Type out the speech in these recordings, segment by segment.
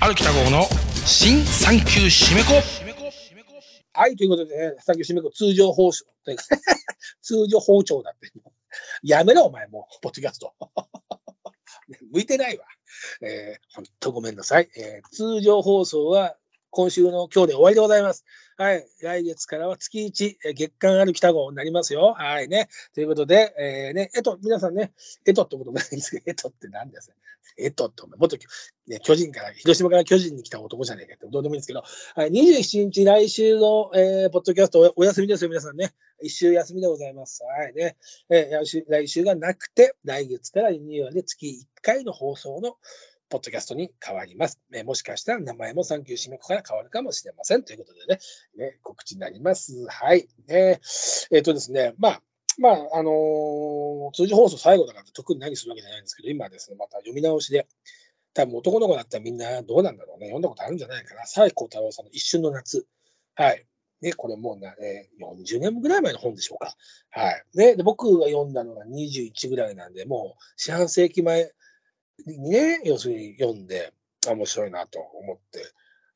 歩きた号の新産級締め子はい、ということでね、さっき締め子通常放送 通常放送だって。やめろ、お前もう、ポッドキャスト。向いてないわ。えー、ほんとごめんなさい。えー通常放送は今週の今日で終わりでございます。はい。来月からは月1、月間歩きた号になりますよ。はいね。ということで、えー、ね、えと、皆さんね、えとってことないんですけど、えとって何ですか？えとって、お前元、ね、巨人から、広島から巨人に来た男じゃねえかって、どうでもいいんですけど、はい、27日、来週の、えーポッドキャストお休みですよ、皆さんね。一週休みでございます。はいね。えー来週来週がなくて、来月からリニューアルで月1回の放送のポッドキャストに変わります。えもしかしたら名前もサンキュー締め子から変わるかもしれません。ということでね、ね告知になります。はい。えーえーとですね、まあ、まあ、あのー通常放送最後だから特に何するわけじゃないんですけど、今ですね、また読み直しで、多分男の子だったらみんなどうなんだろうね。読んだことあるんじゃないかな。西光太郎さんの一瞬の夏。はい。ね、これもうな、えー40年ぐらい前の本でしょうか。はい。ね、で僕が読んだのが21ぐらいなんで、もう四半世紀前にね、要するに読んで、面白いなと思って。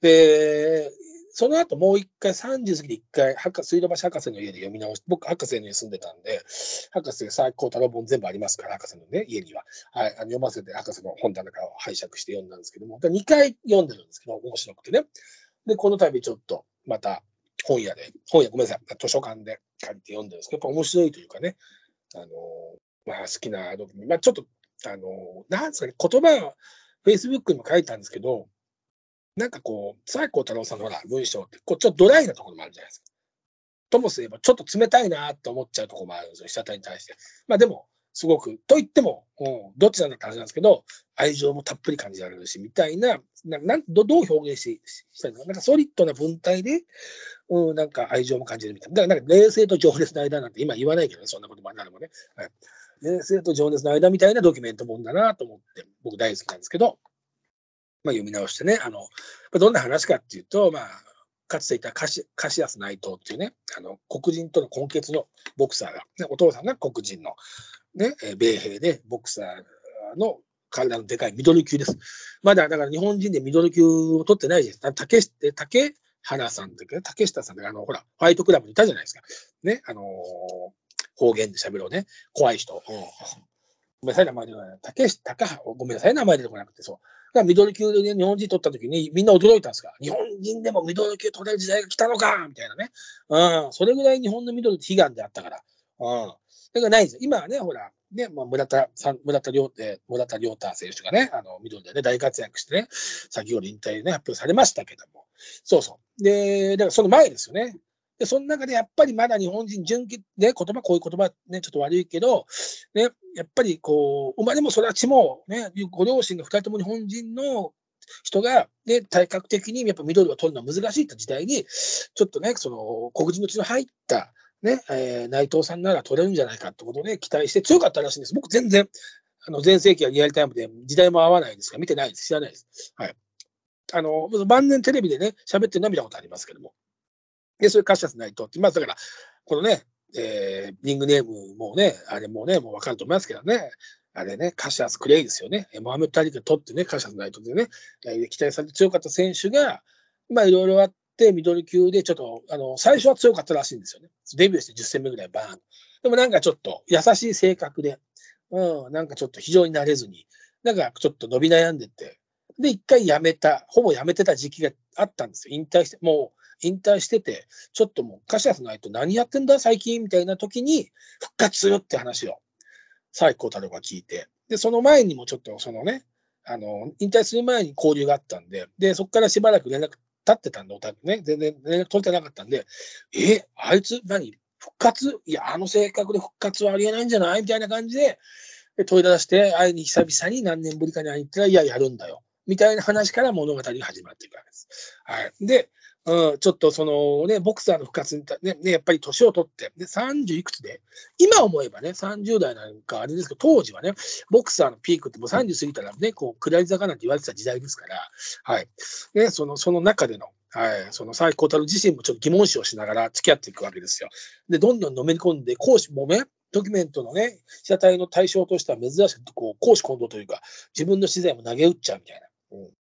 で、その後もう一回、30過ぎで一回、博水道橋博士の家で読み直して、僕、博士の家住んでたんで、博士最高太郎本全部ありますから、博士のね、家には。はい、あの読ませて、博士の本棚から拝借して読んだんですけども、2回読んでるんですけど、面白くてね。で、この度ちょっと、また、本屋で、本屋、ごめんなさい、図書館で借りて読んでるんですけど、やっぱ面白いというかね、あの、まあ、好きな、まあ、ちょっと、あの、なんですかね、言葉は、Facebook にも書いたんですけど、なんかこう、西光太郎さんのほら、文章って、こう、ちょっとドライなところもあるじゃないですか。ともすれば、ちょっと冷たいなと思っちゃうところもあるんですよ、被写体に対して。まあでも、すごく、と言っても、うん、どっちなんだって話なんですけど、愛情もたっぷり感じられるし、みたいな、ななんどどう表現ししたいのか、なんかソリッドな文体で、うん、なんか愛情も感じるみたいな。だからなんか冷静と情熱の間なんて今言わないけどね、そんなこともなるもね。はい、冷静と情熱の間みたいなドキュメントもんだなと思って、僕大好きなんですけど、まあ読み直してね、あの、どんな話かっていうと、まあ、かつていたカシカシアス内藤っていうね、あの、黒人との根血のボクサーが、ね、お父さんが黒人の、ね、米兵でボクサーの体のでかいミドル級です。まだ、だから日本人でミドル級を取ってないです。た竹竹原さんだけ？ど、竹下さんだけ？どあの、ほら、ファイトクラブにいたじゃないですか。ね、あのー方言で喋ろうね。怖い人。うんごめんなさい、名前ではない。竹下、高、ごめんなさい、名前出てこなくて、そう。だからミドル級で、ね、日本人取った時にみんな驚いたんですが、日本人でもミドル級取れる時代が来たのかみたいなね。うん。それぐらい日本のミドルって悲願であったから。うん。だからないですよ。今はね、ほら、ね、まあ、村田さん、村田亮太、村田亮太選手がね、あの、ミドルでね、大活躍してね、先ほど引退ね、発表されましたけども。そうそう。で、だからその前ですよね。で、その中でやっぱりまだ日本人、純潔、ね、言葉、こういう言葉ね、ちょっと悪いけど、ね、やっぱりこう、生まれも育ちも、ね、ご両親が二人とも日本人の人が、ね、体格的にやっぱミドルを取るのは難しいって時代に、ちょっとね、その黒人の血の入った、ね、えー内藤さんなら取れるんじゃないかってことで期待して強かったらしいんです。僕全然、あの、前世紀はリアルタイムで時代も合わないですから、見てないです。知らないです。はい。あの、晩年テレビでね、喋ってるのことありますけども。で、それカシャス内藤って、まあだから、このね、えー、リングネームもね、あれもね、もうわかると思いますけどね、あれね、カシャス・クレイですよね。モハメッド・アリが取ってね、カシャス・ナイトでね、期待されて強かった選手が、まあいろいろあって、ミドル級でちょっと、あの、最初は強かったらしいんですよね。デビューして10戦目ぐらいバーン。でもなんかちょっと優しい性格で、うん、なんかちょっと非常になれずに、なんかちょっと伸び悩んでて、で、一回辞めた、ほぼ辞めてた時期があったんですよ。引退して、もう引退してて、ちょっともうカシャスないと何やってんだ最近みたいな時に復活するって話を、西光太郎が聞いて、で、その前にもちょっとそのね、あの、引退する前に交流があったんで、で、そこからしばらく連絡立ってたんで、お互いね、全然連絡取れてなかったんで、え、あいつ何復活？いや、あの性格で復活はありえないんじゃない？みたいな感じで、で問い出して、会いに久々に何年ぶりかに会いに行ったら、いや、やるんだよ。みたいな話から物語が始まっていくわけです。はい。で、うん、ちょっとそのね、ボクサーの復活にね、ね、やっぱり年を取って、で、30いくつで、今思えばね、30代なんかあれですけど、当時はね、ボクサーのピークってもう30過ぎたらね、こう、下り坂なんて言われてた時代ですから、はい。ね、その、その中での、はい、その最高太郎自身もちょっと疑問視をしながら付き合っていくわけですよ。で、どんどんのめり込んで、講師もね、ドキュメントのね、被写体の対象としては珍しくこう公私混同というか、自分の資材も投げ打っちゃうみたいな。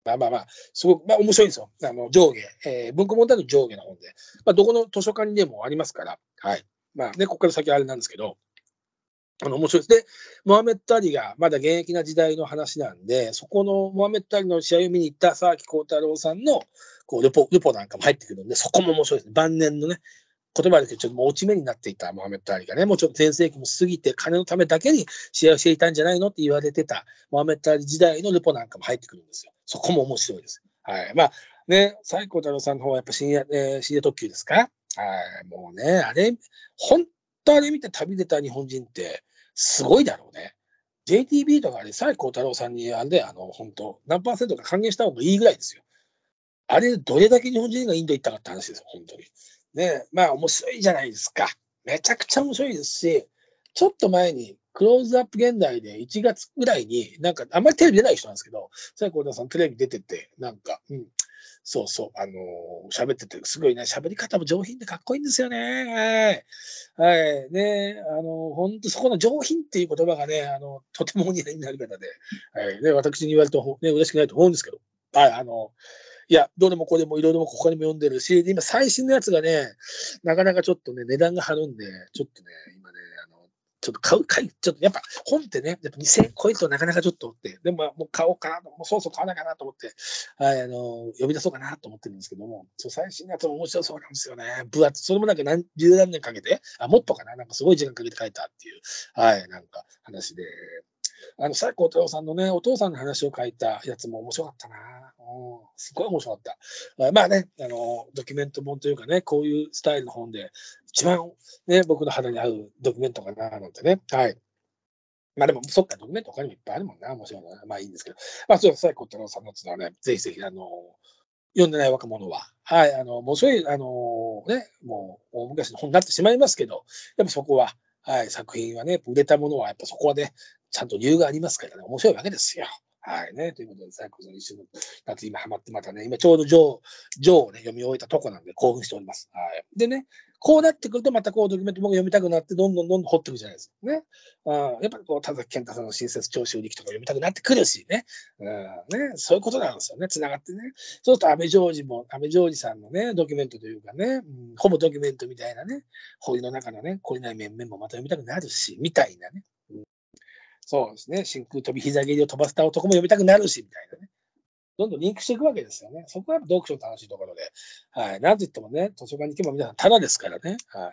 まあまあまあ、すごく、まあ面白いんですよ。あの、上下、えー文庫問題の上下の本で。まあ、どこの図書館にでもありますから、はい。まあね、ここから先はあれなんですけど、あの、面白いです。で、モハメット・アリがまだ現役な時代の話なんで、そこのモハメット・アリの試合を見に行った沢木幸太郎さんの、こう、ルポ、ルポなんかも入ってくるんで、そこも面白いです。晩年のね、言葉ですけ、ちょっともう落ち目になっていたモハメット・アリがね、もうちょっと全盛期も過ぎて、金のためだけに試合をしていたんじゃないのって言われてた、モハメット・アリ時代のルポなんかも入ってくるんですよ。そこも面白いです。はい。まあ、ね、西光太郎さんの方はやっぱ深夜、えー深夜特急ですか？はい。もうね、あれ、本当あれ見て旅出た日本人って、すごいだろうね。JTB とかあれ、西光太郎さんにあれで、あの、本当何パーセントか還元した方がいいぐらいですよ。あれ、どれだけ日本人がインド行ったかって話ですよ、本当に。ね、まあ面白いじゃないですか。めちゃくちゃ面白いですし、ちょっと前に、クローズアップ現代で1月ぐらいに、なんか、あんまりテレビ出ない人なんですけど、西光太郎さんテレビ出てて、なんか、うん、そうそう、あのー喋ってて、すごいね、喋り方も上品でかっこいいんですよね。はい。はい。ね、あのー本当そこの上品っていう言葉がね、あの、とてもお似合いになる方で、はい。ね、私に言われると、ね、嬉しくないと思うんですけど、はい、あの、いや、どれもこれもいろいろ他にも読んでるし、今最新のやつがね、なかなかちょっとね、値段が張るんで、ちょっとね、ちょっと買う、買い、ちょっとやっぱ本ってね、やっぱ2000円超えるとなかなかちょっとって、でももう買おうかなと、もうそろそろ買わないかなと思って、はい、あの、呼び出そうかなと思ってるんですけども、そう最新のやつも面白そうなんですよね。分厚、それもなんか何十何年かけて、あ、もっとかな、なんかすごい時間かけて書いたっていう、はい、なんか話で、あの、西光太郎さんのね、お父さんの話を書いたやつも面白かったな。うん、すごい面白かった。まあね、あの、ドキュメント本というかね、こういうスタイルの本で、一番ね、僕の肌に合うドキュメントかな、なんてね。はい。まあでも、そっか、ドキュメント他にもいっぱいあるもんな、面白いな。まあいいんですけど。まあそうです、西光太郎さんのやつはね、ぜひぜひ、あの、読んでない若者は、はい、あの、もうそうい、あの、ね、もう、大昔の本になってしまいますけど、やっぱそこは、はい、作品はね、売れたものは、やっぱそこはね、ちゃんと理由がありますからね、面白いわけですよ。はいね。ということで、最高の一緒の夏今ハマってまたね、今ちょうどジョー、ジョーをね、読み終えたとこなんで興奮しております。はい。でね、こうなってくるとまたこうドキュメントも読みたくなって、どんどんどんどん掘っていくじゃないですか。ね。あやっぱりこう、田崎健太さんの新設長州力とか読みたくなってくるしね。うん、ね。そういうことなんですよね。つながってね。そうすると安倍ジョージも、安倍ジョージさんのね、ドキュメントというかね、うん、ほぼドキュメントみたいなね、堀の中のね、懲りない面々もまた読みたくなるし、みたいなね。そうですね。真空飛び膝蹴りを飛ばせた男も読みたくなるし、みたいなね。どんどんリンクしていくわけですよね。そこはやっぱ読書の楽しいところで。はい。なんと言ってもね、図書館に行けば皆さんタダですからね。はい。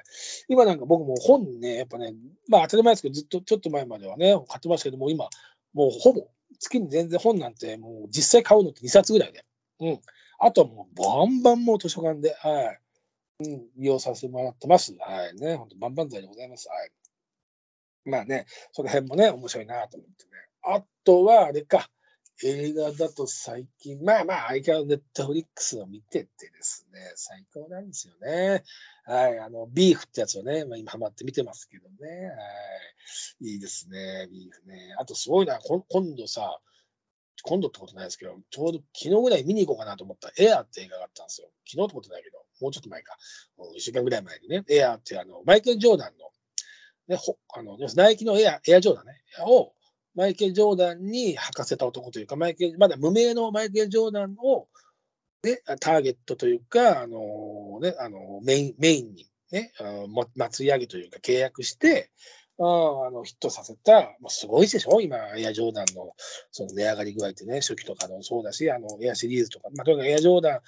今なんか僕も本ね、やっぱね、まあ当たり前ですけど、ずっとちょっと前まではね、買ってましたけども、今、もうほぼ、月に全然本なんて、もう実際買うのって2冊ぐらいで。うん。あとはもうバンバンもう図書館で、はい。うん、利用させてもらってます。はい。ね、本当バンバン剤でございます。はい。まあね、その辺もね、面白いなと思ってね。あとは、あれか、映画だと最近、まあまあ、相変わらずネットフリックスを見ててですね、最高なんですよね。はい、あの、ビーフってやつをね、まあ、今ハマって見てますけどね。はい。いいですね、ビーフね。あとすごいな、今度さ、今度ってことないですけど、ちょうど昨日ぐらい見に行こうかなと思ったエアーって映画があったんですよ。昨日ってことないけど、もうちょっと前か。1週間ぐらい前にね、エアーってあの、マイケル・ジョーダンの、ね、ほあのナイキのエアエアジョーダンね、をマイケル・ジョーダンに履かせた男というか、マイケまだ無名のマイケル・ジョーダンを、ね、ターゲットというか、あのね、あのメインメインに、ね、あ祭り上げというか契約して、ああのヒットさせた、もうすごいでしょ、今、エアジョーダンのその値上がり具合ってね、初期とかのそうだし、あのエアシリーズとか、まあ、とにかくエアジョーダン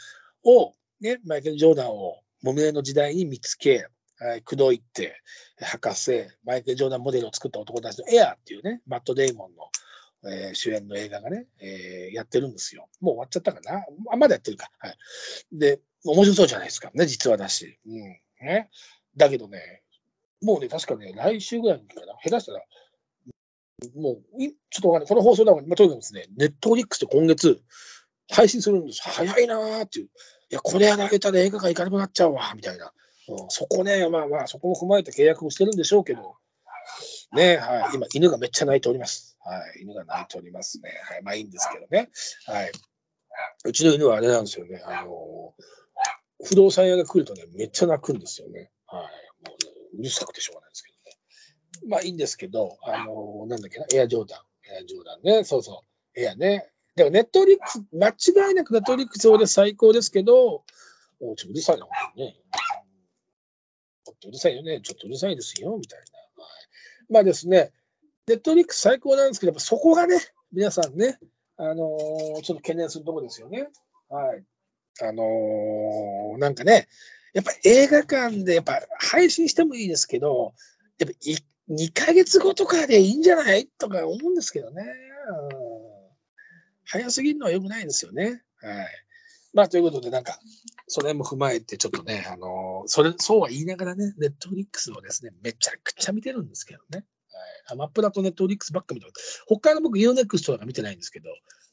を、ね、マイケル・ジョーダンを無名の時代に見つけ、口説いて、博士、マイケル・ジョーダンモデルを作った男たちのエアーっていうね、マット・デイモンの、えー主演の映画がね、えーやってるんですよ。もう終わっちゃったかな？あ、まだやってるか。はい。で、面白そうじゃないですか。ね、実話だし。うん。ね。だけどね、もうね、確かね、来週ぐらいにかな、下手したら、もう、ちょっとわかんない。この放送だから、まあ、とにかくですね、ネットフリックスで今月、配信するんです。早いなーっていう。いや、これやられたら映画館行かなくなっちゃうわ、みたいな。そこね、まあまあ、そこも踏まえて契約もしてるんでしょうけど、ね、はい、今、犬がめっちゃ鳴いております。はい、犬が鳴いておりますね。はい、まあいいんですけどね。はい。うちの犬はあれなんですよね。あの、不動産屋が来るとね、めっちゃ泣くんですよね。はい。もうね、うるさくてしょうがないですけどね。まあいいんですけど、あのなんだっけな、エアジョーダン。エアジョーダンね、そうそう。エアね。でもネットリックス、間違いなくネットリックス俺最高ですけど、おちょっとうるさいな、ね。ちょっとうるさいよね。ちょっとうるさいですよ、みたいな。はい、まあですね、ネットリックス最高なんですけど、やっぱそこがね、皆さんね、あのーちょっと懸念するところですよね。はい。あのーなんかね、やっぱ映画館でやっぱ配信してもいいですけど、やっぱい2ヶ月後とかでいいんじゃない？とか思うんですけどね。早すぎるのは良くないですよね。はい。まあ、ということで、なんか、それも踏まえて、ちょっとね、あのーそれ、そうは言いながらね、ネットフリックスをですね、めちゃくちゃ見てるんですけどね。はい。アマプラとネットフリックスばっか見てます。他の僕、ユーネクスとか見てないんですけど、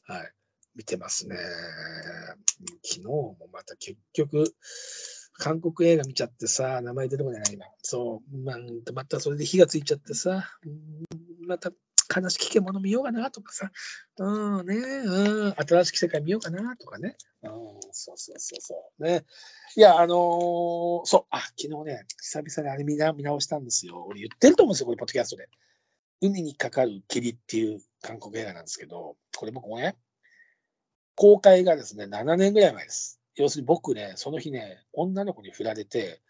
はい。見てますね。昨日もまた結局、韓国映画見ちゃってさ、名前出てこないな、今。そう、まあ、またそれで火がついちゃってさ、また悲しき獣見ようかなとかさ、うんね、うん、新しき世界見ようかなとかね。うん、そうそうそうそう。ね。いや、あのーそう、あ、昨日ね、久々にあれ見な見直したんですよ。俺言ってると思うんですよ、これ、ポッドキャストで。海にかかる霧っていう韓国映画なんですけど、これ僕もね、公開がですね、7年ぐらい前です。要するに僕ね、その日ね、女の子に振られて、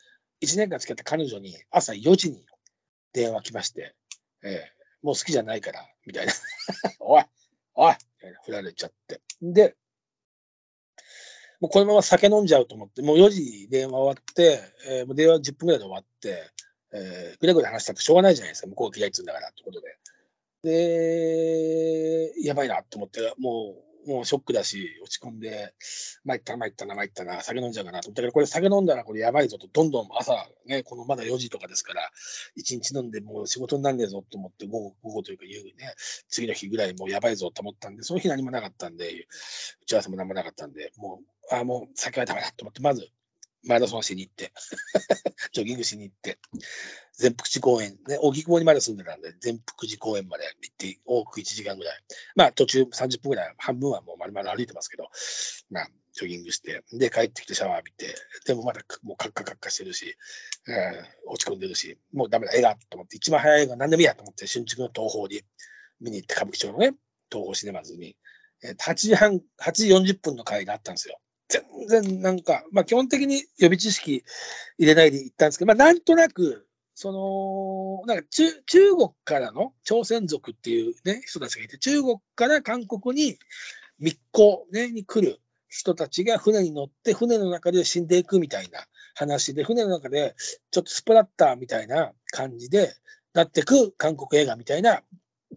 1年間付き合った彼女に朝4時に電話来まして、ええもう好きじゃないから、みたいな。おいおいみたいな振られちゃって。で、もうこのまま酒飲んじゃうと思って、もう4時電話終わって、えーもう電話10分ぐらいで終わって、えぐらぐら話したってしょうがないじゃないですか、向こうが嫌いっつうんだからってことで。で、やばいなと思って、もう、もうショックだし、落ち込んで、参ったな、参ったな、参ったな、酒飲んじゃうかなと。思ったけど、これ酒飲んだらこれやばいぞと、どんどん朝、ね、このまだ4時とかですから、1日飲んでもう仕事になんねえぞと思って、午後、午後というか夕ね、次の日ぐらいもうやばいぞと思ったんで、その日何もなかったんで、打ち合わせも何もなかったんで、もう、あもう酒はダメだと思って、まず、マラソンしに行って、ジョギングしに行って、全福寺公園、ね、荻窪にまで住んでたんで、全福寺公園まで行って、多く1時間ぐらい。まあ、途中30分ぐらい、半分はもう丸々歩いてますけど、まあ、ジョギングして、で、帰ってきてシャワー浴びて、でもまだもうカッカカッカしてるし、えー落ち込んでるし、もうダメだ、映画と思って、一番早い映画何でもいいやと思って、新宿の東宝に。見に行って、歌舞伎町のね、東宝シネマズに、8時半、8時40分の回があったんですよ。全然なんか、まあ基本的に予備知識入れないで行ったんですけど、まあなんとなく、その、なんか中中国からの朝鮮族っていうね、人たちがいて、中国から韓国に密航、ね、に来る人たちが船に乗って、船の中で死んでいくみたいな話で、船の中でちょっとスプラッターみたいな感じでなってく韓国映画みたいな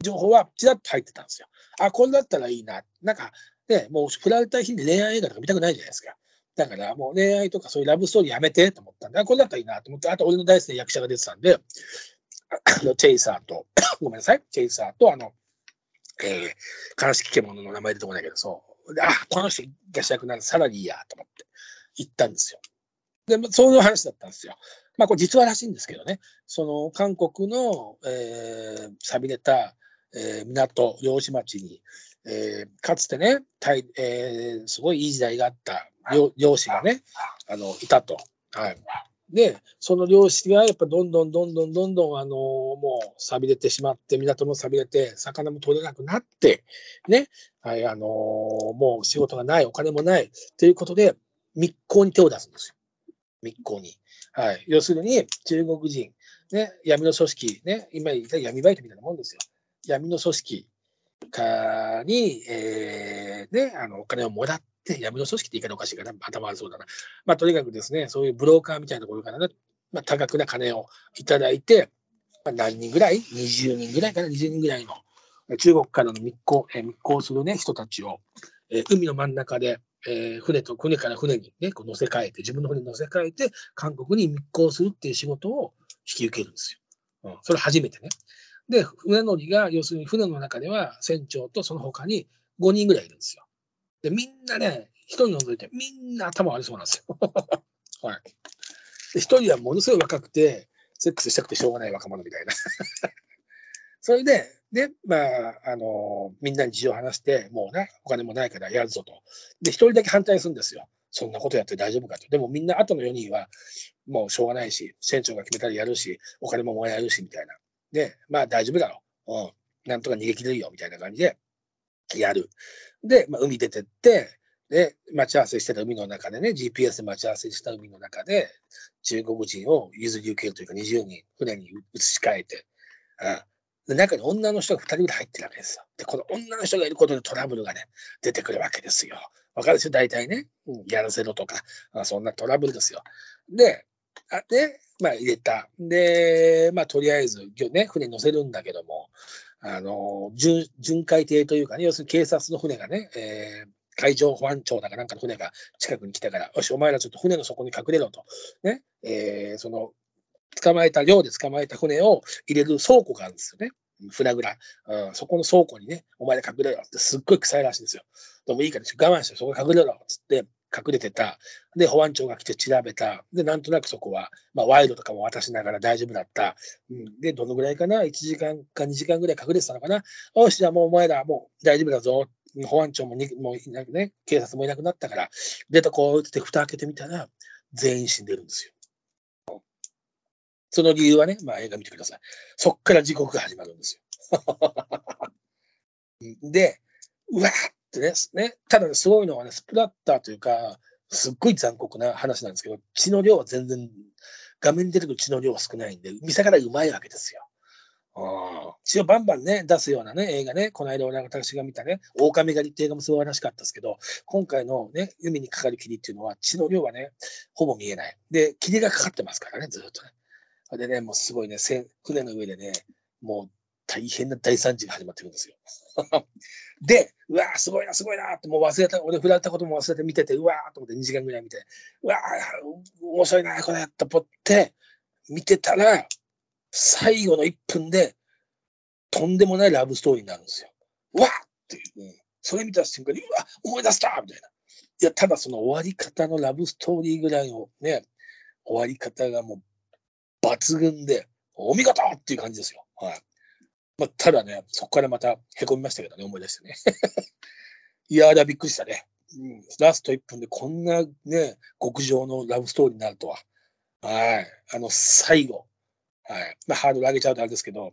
情報はちらっと入ってたんですよ。あ、これだったらいいな。なんか、ね、もう振られた日に恋愛映画とか見たくないじゃないですか。だからもう恋愛とかそういうラブストーリーやめてと思ったんで、あ、これだったらいいなと思って、あと俺の大好きな役者が出てたんで、あのチェイサーと、ごめんなさい、チェイサーと、あの、えー、悲しき獣の名前出てこないけど、そう。であ、この人が主役なんで、さらにいいやと思って行ったんですよ。で、まあそういう話だったんですよ。まあ、これ実話らしいんですけどね、その韓国の、えー、寂れた、えー港、漁師町に、えーかつてね、えーすごいいい時代があった漁漁師がね、あのいたと。はい、で、その漁師がやっぱどんどんどんどんどんどん、あのもう錆びれてしまって、港も錆びれて、魚も取れなくなって、ね、はい、あのもう仕事がない、お金もないということで、密航に手を出すんですよ。密航に。はい。要するに、中国人、ね、闇の組織、ね、今言った闇バイトみたいなもんですよ。闇の組織かに、えーね、あのお金をもらって、闇の組織って言い方おかしいかな、頭悪そうだな。まあ、とにかくですね、そういうブローカーみたいなところからね、まあ、多額な金をいただいて、まあ、何人ぐらい ?20 人ぐらいかな ?20 人ぐらいの中国からの密航、えー密航するね、人たちを、えー海の真ん中で、えー船と船から船にね、こう乗せ替えて、自分の船に乗せ替えて、韓国に密航するっていう仕事を引き受けるんですよ。うん、それ初めてね。で、船乗りが、要するに船の中では船長とその他に5人ぐらいいるんですよ。で、みんなね、一人除いてみんな頭悪そうなんですよ。はい。で、一人はものすごい若くて、セックスしたくてしょうがない若者みたいな。それで、で、まあ、あのみんなに事情を話して、もうね、お金もないからやるぞと。で、一人だけ反対するんですよ。そんなことやって大丈夫かと。でもみんな後の4人は、もうしょうがないし、船長が決めたらやるし、お金ももらえるし、みたいな。で、まあ大丈夫だろう。うん。なんとか逃げ切れるよ、みたいな感じで、やる。で、まあ、海出てって、で、待ち合わせしてた海の中でね、GPS で待ち合わせした海の中で、中国人を譲り受けるというか、20人、船に移し替えて、うんで中に女の人が2人ぐらい入ってるわけですよ。で、この女の人がいることでトラブルがね、出てくるわけですよ。わかるでしょ？大体ね、うん、やらせろとか、あそんなトラブルですよ。で、あで、まあ入れた。で、まあとりあえず、ね、船乗せるんだけども、あの、巡回艇というかね、要するに警察の船がね、えー海上保安庁だかなんかの船が近くに来たから、よし、お前らちょっと船の底に隠れろと。ね、えーその、捕まえた、漁で捕まえた船を入れる倉庫があるんですよね。船蔵。うん、そこの倉庫にね、お前ら隠れろってすっごい臭いらしいんですよ。でもいいから我慢して、そこに隠れろっつって隠れてた。で、保安庁が来て調べた。で、なんとなくそこは、まあ、賄賂とかも渡しながら大丈夫だった。うん、で、どのぐらいかな ?1 時間か2時間ぐらい隠れてたのかな？よし、じゃあもうお前らもう大丈夫だぞ。保安庁もにもういなくね、警察もいなくなったから、出てこうって蓋開けてみたら、全員死んでるんですよ。その理由はね、まあ映画見てください。そっから地獄が始まるんですよ。で、うわーってね、ねただね、すごいのはね、スプラッターというか、すっごい残酷な話なんですけど、血の量は全然、画面に出てくる血の量は少ないんで、見せ方うまいわけですよ。うん血をバンバンね、出すようなね、映画ね、この間俺が私が見たね、狼狩りって映画も素晴らしかったですけど、今回のね、海にかかる霧っていうのは血の量はね、ほぼ見えない。で、霧がかかってますからね、ずっとね。でね、もうすごいね、せ船の上でね、もう大変な大惨事が始まってるんですよ。で、うわーすごいな、すごいなって、もう忘れた、俺振られたことも忘れて見てて、うわーと思って2時間ぐらい見て、うわー面白いな、これと思って、見てたら、最後の1分で、とんでもないラブストーリーになるんですよ。うわーっていう、うんそれ見た瞬間に、うわ思い出したみたいな。いや、ただその終わり方のラブストーリーぐらいのね、終わり方がもう抜群で、お見事っていう感じですよ。はい。まあ、ただね、そこからまた凹みましたけどね、思い出してね。いやー、あれはびっくりしたね。うん、ラスト1分でこんなね、極上のラブストーリーになるとは。はい。あの、最後。はい。まあ、ハードル上げちゃうとあれですけど、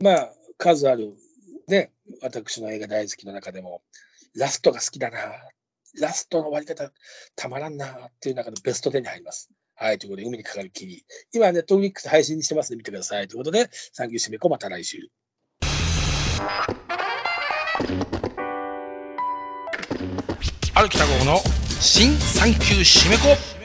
まあ、数ある、ね、私の映画大好きの中でも、ラストが好きだな。ラストの終わり方、たまらんなっていう中のベスト10に入ります。はい。ということで、海にかかる霧。今、ネットフリックス配信してますので見てください。ということで、サンキューシメコ、また来週。歩きた号の新産休締め子